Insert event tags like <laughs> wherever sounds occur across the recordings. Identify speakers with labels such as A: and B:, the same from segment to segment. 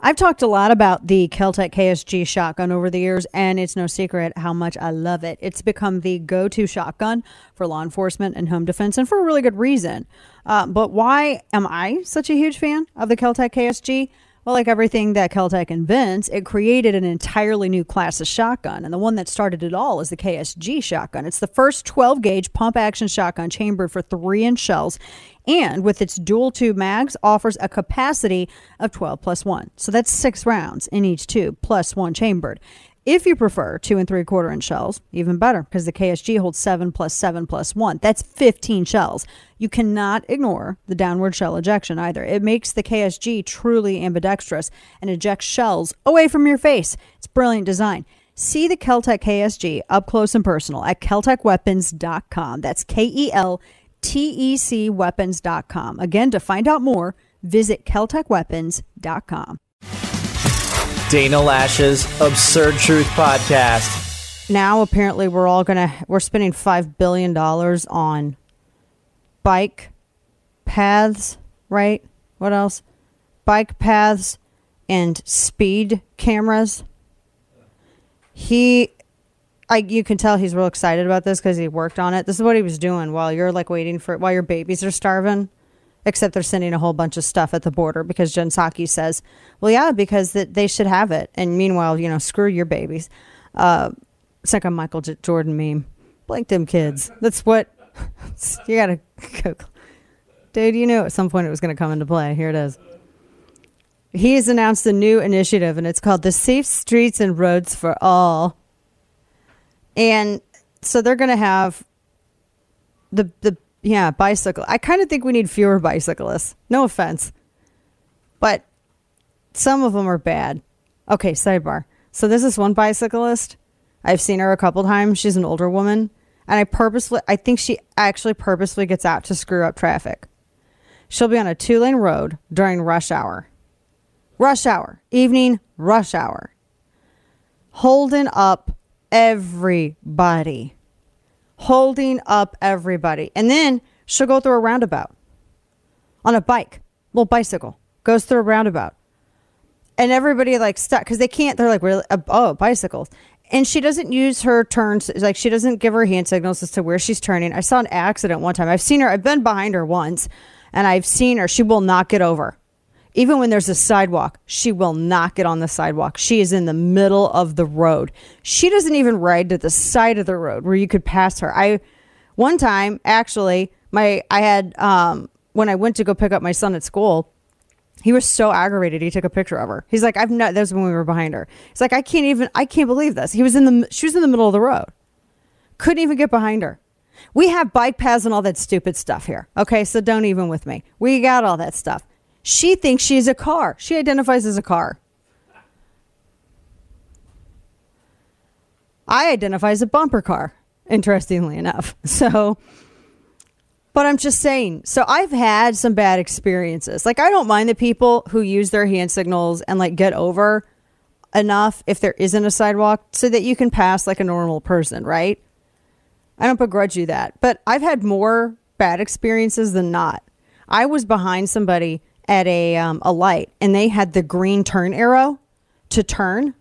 A: I've talked a lot about the Keltec KSG shotgun over the years, and it's no secret how much I love it. It's become the go to shotgun for law enforcement and home defense, and for a really good reason. Uh, but why am I such a huge fan of the Keltec KSG? Well, like everything that Keltec invents, it created an entirely new class of shotgun. And the one that started it all is the KSG shotgun. It's the first 12 gauge pump action shotgun chambered for three inch shells and with its dual tube mags offers a capacity of 12 plus 1 so that's six rounds in each tube plus one chambered. If you prefer two and three quarter inch shells even better because the ksg holds 7 plus 7 plus 1 that's 15 shells. You cannot ignore the downward shell ejection either. It makes the ksg truly ambidextrous and ejects shells away from your face. It's brilliant design. See the Keltec KSG up close and personal at keltecweapons.com. That's K E L tecweapons.com. Again, to find out more, visit keltecweapons.com.
B: Dana Loesch's Absurd Truth Podcast.
A: Now, apparently, we're all going to, we're spending $5 billion on bike paths, right? What else? Bike paths and speed cameras. He I you can tell he's real excited about this because he worked on it. This is what he was doing while you're like waiting for it while your babies are starving. Except they're sending a whole bunch of stuff at the border because Jen Psaki says, "Well, yeah, because that they should have it." And meanwhile, you know, screw your babies. Uh, it's like a Michael J- Jordan meme. Blank them kids. That's what <laughs> you gotta go. Dude, you knew at some point it was to come into play. Here it is. He has announced a new initiative, and it's called the Safe Streets and Roads for All. And so they're going to have the the yeah, bicycle. I kind of think we need fewer bicyclists. No offense. But some of them are bad. Okay, sidebar. So this is one bicyclist. I've seen her a couple times. She's an older woman, and I purposely I think she actually purposely gets out to screw up traffic. She'll be on a two-lane road during rush hour. Rush hour, evening rush hour. Holding up everybody, holding up everybody. And then she'll go through a roundabout on a bike, little bicycle, goes through a roundabout. And everybody like stuck because they can't, they're like, really, uh, oh, bicycles. And she doesn't use her turns, like, she doesn't give her hand signals as to where she's turning. I saw an accident one time. I've seen her, I've been behind her once, and I've seen her. She will not get over. Even when there's a sidewalk, she will not get on the sidewalk. She is in the middle of the road. She doesn't even ride to the side of the road where you could pass her. I one time actually, my I had um when I went to go pick up my son at school, he was so aggravated. He took a picture of her. He's like, I've not. That was when we were behind her. He's like, I can't even. I can't believe this. He was in the. She was in the middle of the road. Couldn't even get behind her. We have bike paths and all that stupid stuff here. Okay, so don't even with me. We got all that stuff. She thinks she's a car. She identifies as a car. I identify as a bumper car, interestingly enough. <laughs> So, but I'm just saying. So I've had some bad experiences. Like I don't mind the people who use their hand signals and like get over enough if there isn't a sidewalk so that you can pass like a normal person, right? I don't begrudge you that. But I've had more bad experiences than not. I was behind somebody at a um, a light and they had the green turn arrow to turn.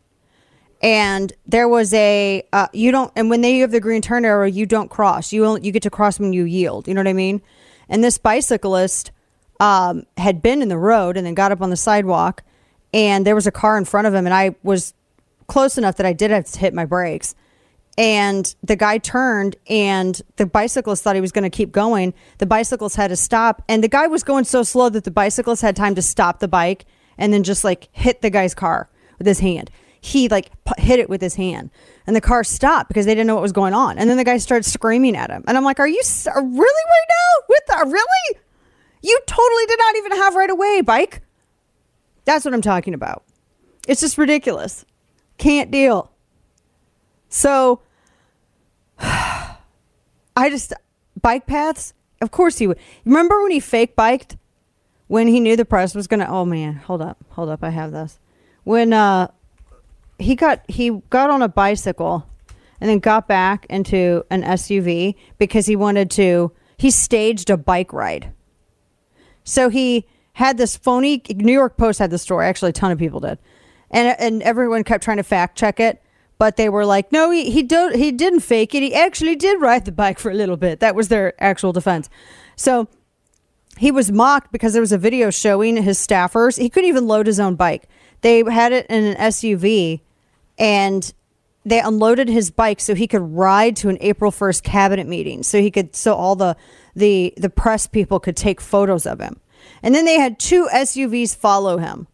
A: And there was a uh, you don't and when they have the green turn arrow you don't cross. You only, you get to cross when you yield. You know what i mean? And this bicyclist um, had been in the road and then got up on the sidewalk and there was a car in front of him and i was close enough that i did have to hit my brakes and the guy turned and the bicyclist thought he was going to keep going. The bicyclist had to stop. And the guy was going so slow that the bicyclist had time to stop the bike and then just like hit the guy's car with his hand. He like p- hit it with his hand. And the car stopped because they didn't know what was going on. And then the guy started screaming at him. And i'm like are you s- uh, really right now? With the really? You totally did not even have right away bike. That's what i'm talking about. It's just ridiculous. Can't deal. So <sighs> I just bike paths. Of course he would. Remember when he fake biked when he knew the press was gonna? Oh man, hold up, hold up. I have this. When uh, he got he got on a bicycle and then got back into an SUV because he wanted to. He staged a bike ride. So he had this phony. New York Post had the story. Actually, a ton of people did, and and everyone kept trying to fact check it. But they were like, no, he he, do, he didn't fake it. He actually did ride the bike for a little bit. That was their actual defense. So he was mocked because there was a video showing his staffers. He couldn't even load his own bike. They had it in an SUV, and they unloaded his bike so he could ride to an April 1st cabinet meeting. So he could, so all the the the press people could take photos of him. And then they had two SUVs follow him.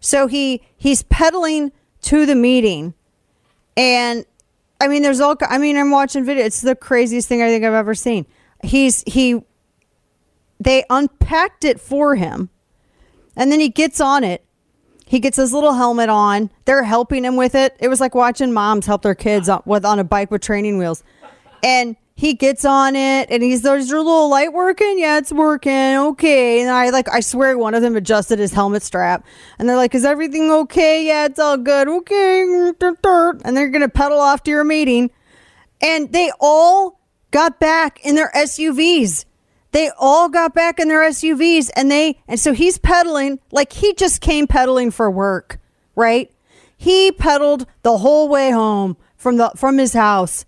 A: So he he's pedaling to the meeting and I mean, there's all. I mean, I'm watching video. It's the craziest thing I think I've ever seen. He's he. They unpacked it for him, and then he gets on it. He gets his little helmet on. They're helping him with it. It was like watching moms help their kids on, with on a bike with training wheels, and he gets on it and he's there's your little light working? Yeah it's working. Okay. And i like i swear one of them adjusted his helmet strap and they're like is everything okay? Yeah it's all good. Okay. And they're gonna pedal off to your meeting. And they all got back in their suvs they all got back in their suvs and they and so he's pedaling like he just came pedaling for work right? He pedaled the whole way home from the from his house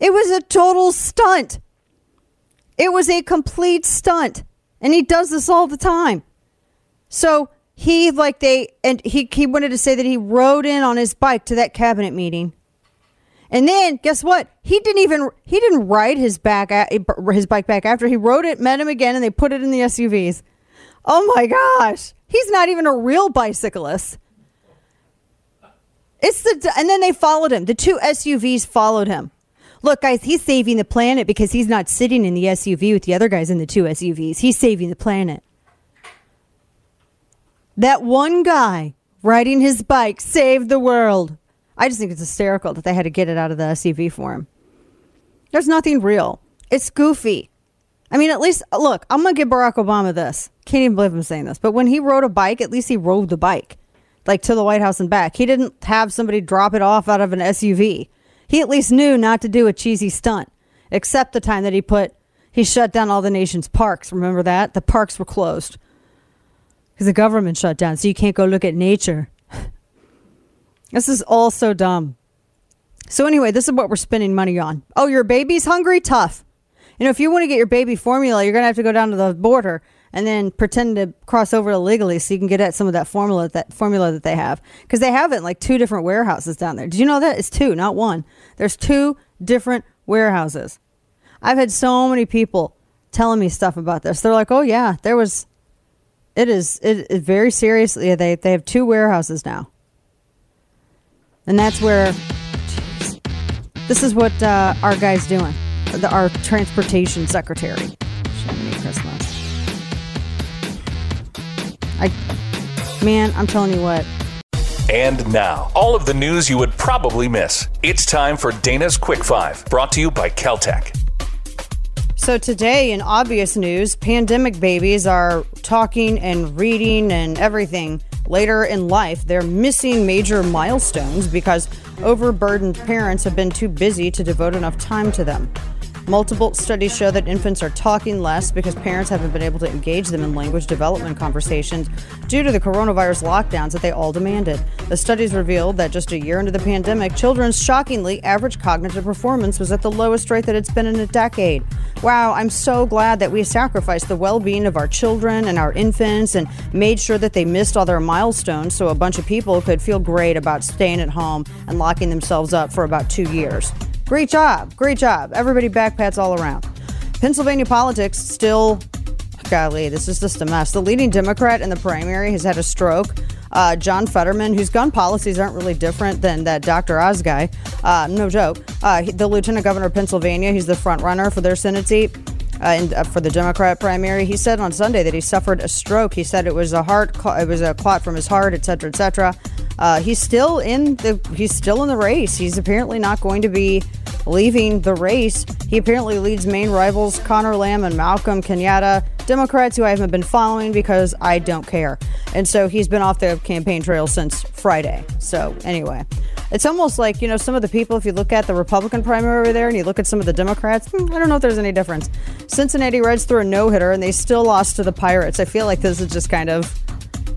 A: it was a total stunt. It was a complete stunt. And he does this all the time. So he like they and he he wanted to say that he rode in on his bike to that cabinet meeting. And then guess what? He didn't even he didn't ride his back his bike back after he rode it, met him again, and they put it in the SUVs. Oh my gosh, he's not even a real bicyclist. It's the and then they followed him. The two SUVs followed him. Look, guys, he's saving the planet because he's not sitting in the SUV with the other guys in the two SUVs. He's saving the planet. That one guy riding his bike saved the world. I just think it's hysterical that they had to get it out of the SUV for him. There's nothing real. It's goofy. I mean, at least, look, I'm going to give Barack Obama this. Can't even believe I'm saying this. But when he rode a bike, at least he rode the bike, like to the White House and back. He didn't have somebody drop it off out of an SUV. He at least knew not to do a cheesy stunt, except the time that he put, he shut down all the nation's parks. Remember that? The parks were closed because the government shut down, so you can't go look at nature. <laughs> this is all so dumb. So, anyway, this is what we're spending money on. Oh, your baby's hungry? Tough. You know, if you want to get your baby formula, you're going to have to go down to the border and then pretend to cross over illegally so you can get at some of that formula that formula that they have because they have it in like two different warehouses down there. Did you know that it's two, not one? There's two different warehouses. I've had so many people telling me stuff about this. They're like, "Oh yeah, there was." It is it is very seriously. They they have two warehouses now, and that's where. Geez, this is what uh, our guy's doing. The, our transportation secretary. I, man, I'm telling you what.
C: And now, all of the news you would probably miss. It's time for Dana's Quick Five, brought to you by Keltec.
A: So, today in obvious news, pandemic babies are talking and reading and everything later in life. They're missing major milestones because overburdened parents have been too busy to devote enough time to them. Multiple studies show that infants are talking less because parents haven't been able to engage them in language development conversations due to the coronavirus lockdowns that they all demanded. The studies revealed that just a year into the pandemic, children's shockingly average cognitive performance was at the lowest rate that it's been in a decade. Wow, I'm so glad that we sacrificed the well being of our children and our infants and made sure that they missed all their milestones so a bunch of people could feel great about staying at home and locking themselves up for about two years. Great job. Great job. Everybody backpats all around. Pennsylvania politics still, golly, this is just a mess. The leading Democrat in the primary has had a stroke. Uh, John Fetterman, whose gun policies aren't really different than that Dr. Oz guy, uh, no joke. Uh, the lieutenant governor of Pennsylvania, he's the front runner for their Senate seat. Uh, and, uh, for the Democrat primary, he said on Sunday that he suffered a stroke. He said it was a heart, it was a clot from his heart, et cetera, et cetera. Uh, he's still in the he's still in the race. He's apparently not going to be leaving the race. He apparently leads main rivals Conor Lamb and Malcolm Kenyatta, Democrats who I haven't been following because I don't care. And so he's been off the campaign trail since Friday. So anyway, It's almost like, you know, some of the people, if you look at the Republican primary over there and you look at some of the Democrats, hmm, I don't know if there's any difference. Cincinnati Reds threw a no hitter and they still lost to the Pirates. I feel like this is just kind of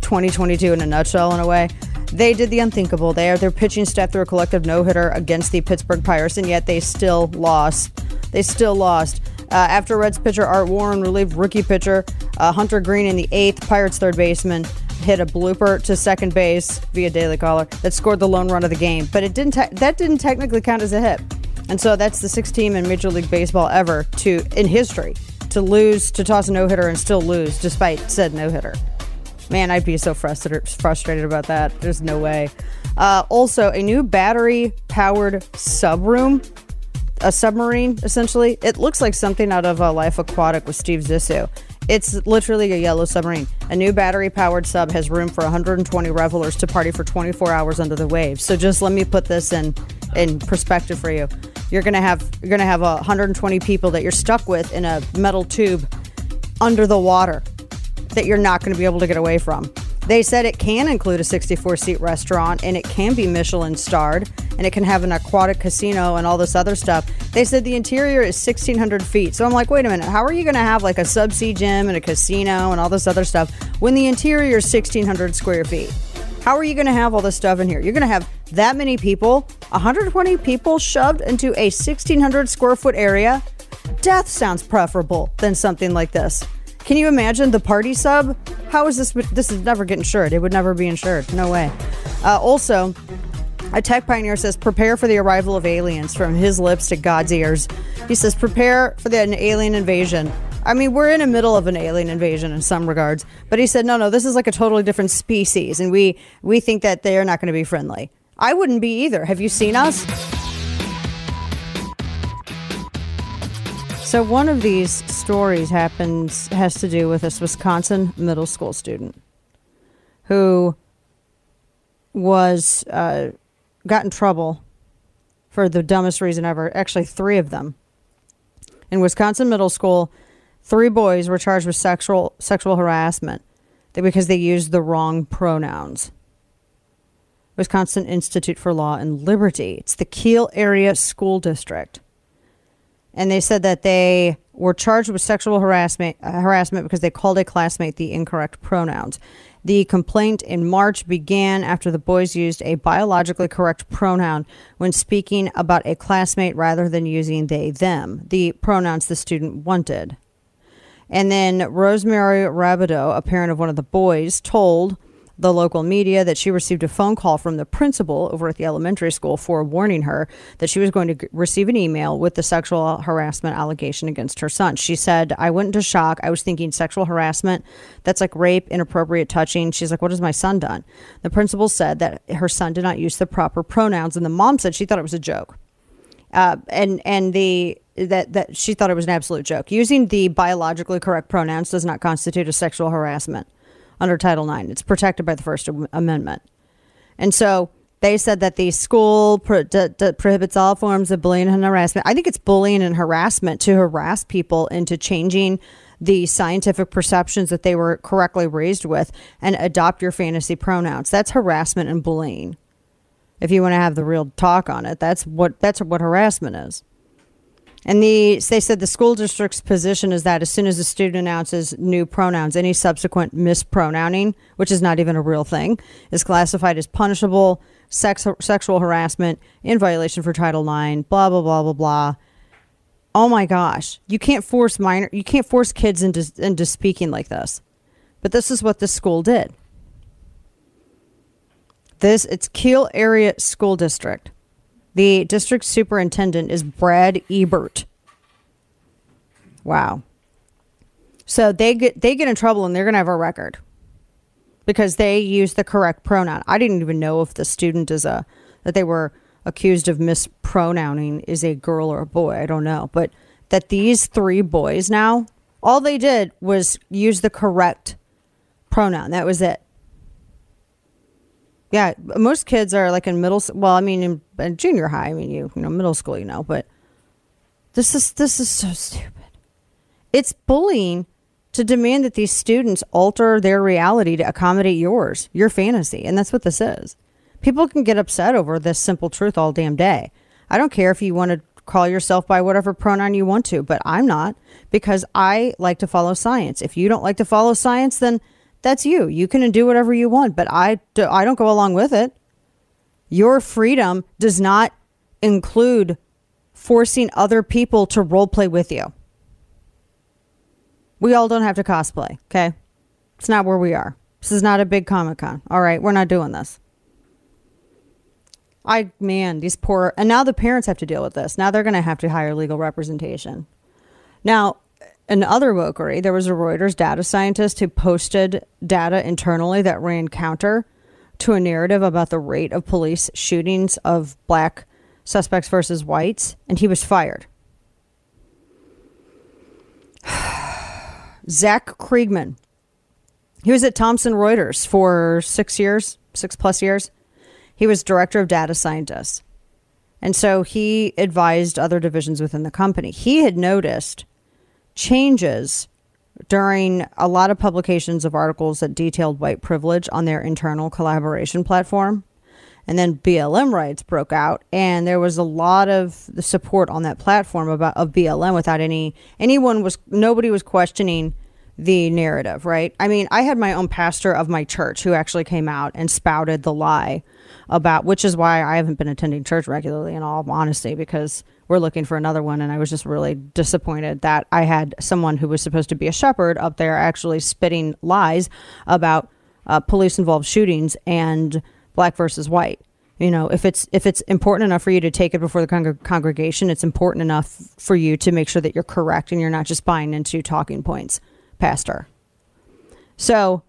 A: 2022 in a nutshell, in a way. They did the unthinkable. They are their pitching staff threw a collective no hitter against the Pittsburgh Pirates, and yet they still lost. They still lost. Uh, after Reds pitcher Art Warren relieved rookie pitcher uh, Hunter Greene in the eighth, Pirates third baseman hit a blooper to second base via Daily Caller that scored the lone run of the game, but it didn't. Te- that didn't technically count as a hit, and so that's the sixth team in Major League Baseball ever to in history to lose to toss a no hitter and still lose despite said no hitter. Man, I'd be so frustrated frustrated about that. There's no way. Uh, also, a new battery powered sub room a submarine, essentially. It looks like something out of a Life Aquatic with Steve Zissou. It's literally a yellow submarine. A new battery powered sub has room for 120 revelers to party for 24 hours under the waves. So just let me put this in in perspective for you. You're gonna have you're gonna have 120 people that you're stuck with in a metal tube under the water that you're not going to be able to get away from. They said it can include a 64 seat restaurant and it can be Michelin starred and it can have an aquatic casino and all this other stuff. They said the interior is 1,600 feet. So I'm like, wait a minute, how are you going to have like a subsea gym and a casino and all this other stuff when the interior is 1,600 square feet? How are you going to have all this stuff in here? You're going to have that many people, 120 people shoved into a 1,600 square foot area? Death sounds preferable than something like this. Can you imagine the party sub? How is this? This is never get insured. It would never be insured. No way. Uh, also, a tech pioneer says, prepare for the arrival of aliens from his lips to God's ears. He says, prepare for the, an alien invasion. I mean, we're in the middle of an alien invasion in some regards, but he said, no, no, this is like a totally different species, and we we think that they are not going to be friendly. I wouldn't be either. Have you seen us? So one of these stories happens has to do with this Wisconsin middle school student who was uh, got in trouble for the dumbest reason ever. Actually, three of them in Wisconsin middle school. Three boys were charged with sexual sexual harassment because they used the wrong pronouns. Wisconsin Institute for Law and Liberty. It's the Kiel Area School District and they said that they were charged with sexual harassment uh, harassment because they called a classmate the incorrect pronouns. The complaint in March began after the boys used a biologically correct pronoun when speaking about a classmate rather than using they them, the pronouns the student wanted. And then Rosemary Rabideau, a parent of one of the boys, told the local media that she received a phone call from the principal over at the elementary school forewarning her that she was going to receive an email with the sexual harassment allegation against her son. She said, I went into shock. I was thinking sexual harassment, that's like rape, inappropriate touching. She's like, What has my son done? The principal said that her son did not use the proper pronouns, and the mom said she thought it was a joke. Uh, and and the that that she thought it was an absolute joke. Using the biologically correct pronouns does not constitute a sexual harassment under Title IX. It's protected by the First Amendment. And so they said that the school pro- d- d- prohibits all forms of bullying and harassment. I think it's bullying and harassment to harass people into changing the scientific perceptions that they were correctly raised with and adopt your fantasy pronouns. That's harassment and bullying. If you want to have the real talk on it, that's what that's what harassment is. And the, they said the school district's position is that as soon as a student announces new pronouns, any subsequent mispronouncing, which is not even a real thing, is classified as punishable sex, sexual harassment in violation for Title IX, blah, blah, blah, blah, blah. Oh my gosh. You can't force minor, you can't force kids into, into speaking like this. But this is what this school did. This, it's Kiel Area School District. The district superintendent is Brad Ebert. Wow. So they get they get in trouble and they're going to have a record because they use the correct pronoun. I didn't even know if the student is a that they were accused of mispronouncing is a girl or a boy. I don't know, but that these three boys now all they did was use the correct pronoun. That was it. Yeah, most kids are like in middle. Well, I mean, in, in, junior high. I mean, you you know, middle school. You know, but this is this is so stupid. It's bullying to demand that these students alter their reality to accommodate yours, your fantasy, and that's what this is. People can get upset over this simple truth all damn day. I don't care if you want to call yourself by whatever pronoun you want to, but I'm not because I like to follow science. If you don't like to follow science, then that's you. You can do whatever you want, but I, do, I don't go along with it. Your freedom does not include forcing other people to role play with you. We all don't have to cosplay, okay? It's not where we are. This is not a big Comic Con. All right, we're not doing this. I man, these poor and now the parents have to deal with this. Now they're going to have to hire legal representation. Now, in other wokery, there was a Reuters data scientist who posted data internally that ran counter to a narrative about the rate of police shootings of black suspects versus whites, and he was fired. <sighs> Zac Kriegman. He was at Thomson Reuters for six years, six plus years. He was director of data scientists. And so he advised other divisions within the company. He had noticed changes during a lot of publications of articles that detailed white privilege on their internal collaboration platform. And then BLM rights broke out, and there was a lot of the support on that platform about of BLM without any anyone was nobody was questioning the narrative, right? I mean, I had my own pastor of my church who actually came out and spouted the lie about, which is why I haven't been attending church regularly in all honesty, because we're looking for another one. And I was just really disappointed that I had someone who was supposed to be a shepherd up there actually spitting lies about uh, police involved shootings and black versus white. You know, if it's if it's important enough for you to take it before the con- congregation, it's important enough for you to make sure that you're correct and you're not just buying into talking points, pastor. So,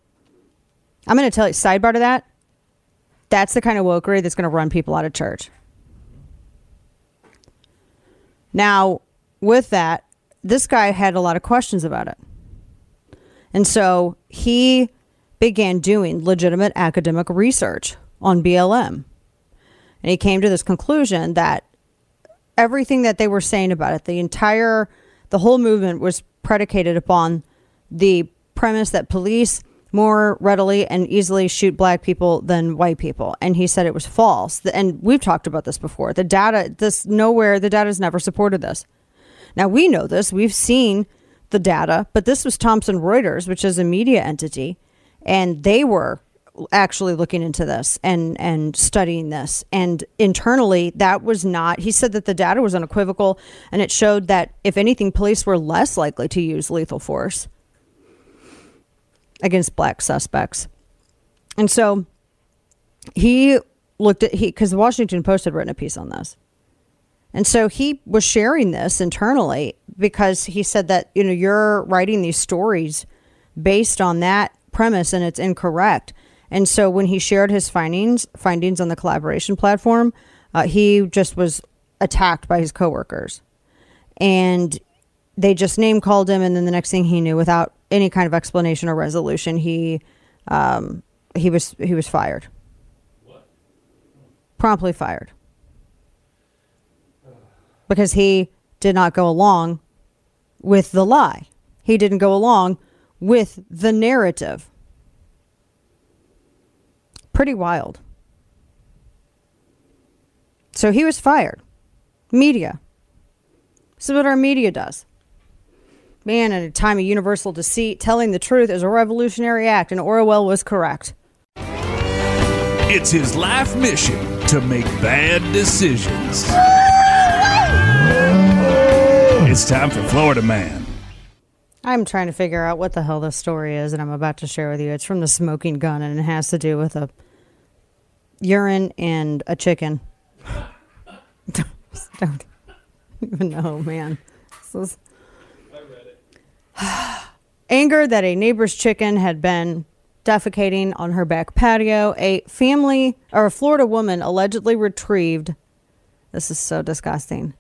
A: I'm going to tell you sidebar to that. That's the kind of wokery that's going to run people out of church. Now, with that, this guy had a lot of questions about it. And so he began doing legitimate academic research on BLM. And he came to this conclusion that everything that they were saying about it, the entire, the whole movement was predicated upon the premise that police more readily and easily shoot black people than white people. And he said it was false. And we've talked about this before. The data, this nowhere, the data has never supported this. Now we know this. We've seen the data, but this was Thomson Reuters, which is a media entity, and they were actually looking into this and and studying this and internally that was not he said that the data was unequivocal and it showed that if anything police were less likely to use lethal force against black suspects. And so he looked at he because the Washington Post had written a piece on this. And so he was sharing this internally because he said that, you know, you're writing these stories based on that premise and it's incorrect. And so when he shared his findings findings on the collaboration platform, uh, he just was attacked by his coworkers. And they just name called him and then the next thing he knew without any kind of explanation or resolution, he um, he was he was fired. What? Promptly fired. Because he did not go along with the lie. He didn't go along with the narrative. Pretty wild. So he was fired. Media. This is what our media does. Man, at a time of universal deceit, telling the truth is a revolutionary act, and Orwell was correct.
D: It's his life mission to make bad decisions. It's time for Florida Man.
A: I'm trying to figure out what the hell this story is, and I'm about to share with you. It's from the smoking gun, and it has to do with a urine and a chicken. <laughs> Don't even know, man. This is <sighs> Anger that a neighbor's chicken had been defecating on her back patio. A family or a Florida woman allegedly retrieved, this is so disgusting,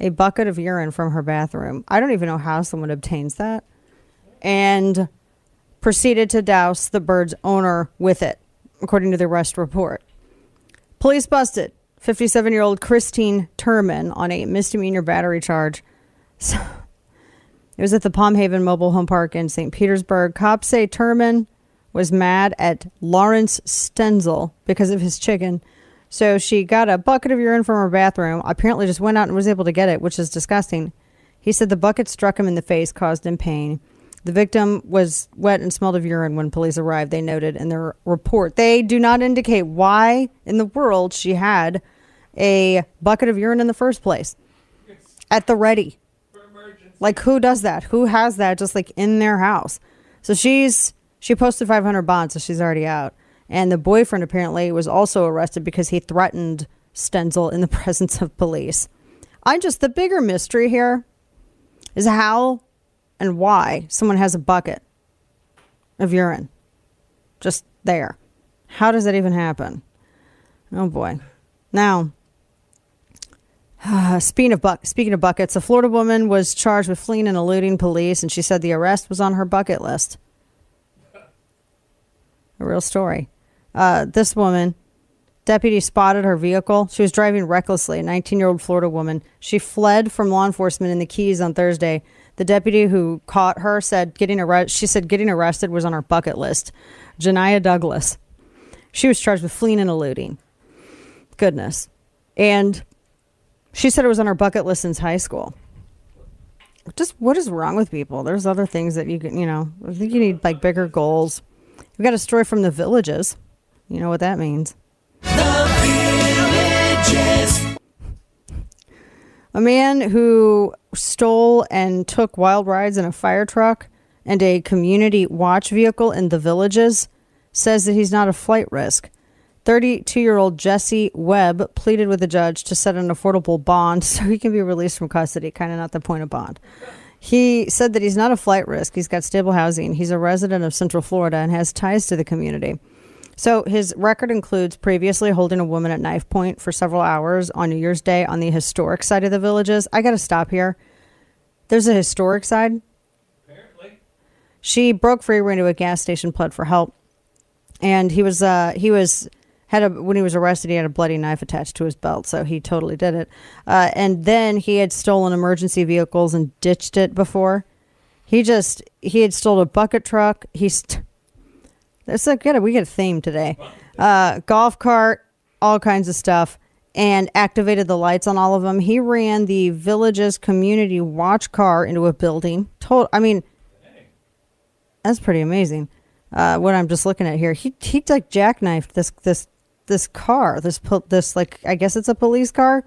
A: a bucket of urine from her bathroom. I don't even know how someone obtains that. And proceeded to douse the bird's owner with it, according to the arrest report. Police busted 57 year old Christine Turman on a misdemeanor battery charge. <laughs> So, it was at the Palm Haven Mobile Home Park in St. Petersburg. Cops say Turman was mad at Lawrence Stenzel because of his chicken. So she got a bucket of urine from her bathroom, apparently just went out and was able to get it, which is disgusting. He said the bucket struck him in the face, caused him pain. The victim was wet and smelled of urine when police arrived, they noted in their report. They do not indicate why in the world she had a bucket of urine in the first place at the ready. Like who does that? Who has that just like in their house? So she's she posted 500 bonds, so she's already out. And the boyfriend apparently was also arrested because he threatened Stenzel in the <laughs> presence of police. I just the bigger mystery here is how and why someone has a bucket of urine just there. How does that even happen? Oh boy. Now, <sighs> speaking of speaking of buckets, a Florida woman was charged with fleeing and eluding police, and she said the arrest was on her bucket list. A real story. Uh, this woman, deputy spotted her vehicle. She was driving recklessly. A 19-year-old Florida woman. She fled from law enforcement in the Keys on Thursday. The deputy who caught her said getting arrested. She said getting arrested was on her bucket list. Janiah Douglas. She was charged with fleeing and eluding. Goodness, and she said it was on her bucket list since high school. Just what is wrong with people? There's other things that you can, you know, I think you need like bigger goals. We got a story from the villages. You know what that means. A man who stole and took wild rides in a fire truck and a community watch vehicle in the villages says that he's not a flight risk. 32 year old Jesse Webb pleaded with the judge to set an affordable bond <laughs> so he can be released from custody. Kind of not the point of bond. He said that he's not a flight risk. He's got stable housing. He's a resident of Central Florida and has ties to the community. So his record includes previously holding a woman at knife point for several hours on New Year's Day on the historic side of the villages. I got to stop here. There's a historic side. Apparently. She broke free, ran to a gas station, pled for help, and he was uh, he was had a when he was arrested he had a bloody knife attached to his belt so he totally did it. Uh, and then he had stolen emergency vehicles and ditched it before. He just he had stolen a bucket truck. He's it's like good we get a theme today. Uh, golf cart all kinds of stuff and activated the lights on all of them. He ran the village's community watch car into a building. Told i mean that's pretty amazing uh, what I'm just looking at here. He he like jackknifed this this this car, this this like I guess it's a police car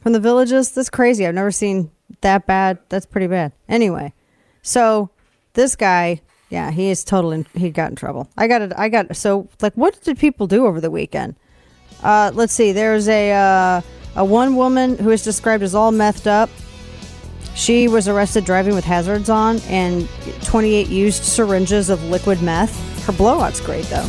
A: from the villages. That's crazy. I've never seen that bad. That's pretty bad. Anyway, so this guy, yeah, he is totally he got in trouble. I got it. I got so like what did people do over the weekend? Uh, let's see. There's a uh, a one woman who is described as all methed up. She was arrested driving with hazards on and 28 used syringes of liquid meth. Her blowout's great though.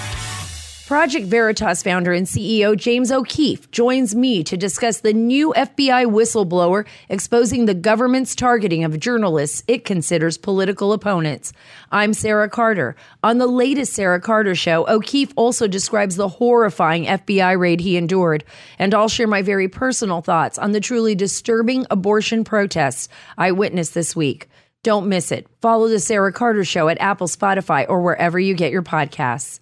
E: Project Veritas founder and CEO James O'Keefe joins me to discuss the new FBI whistleblower exposing the government's targeting of journalists it considers political opponents. I'm Sarah Carter. On the latest Sarah Carter show, O'Keefe also describes the horrifying FBI raid he endured, and I'll share my very personal thoughts on the truly disturbing abortion protests I witnessed this week. Don't miss it. Follow the Sarah Carter show at Apple, Spotify, or wherever you get your podcasts.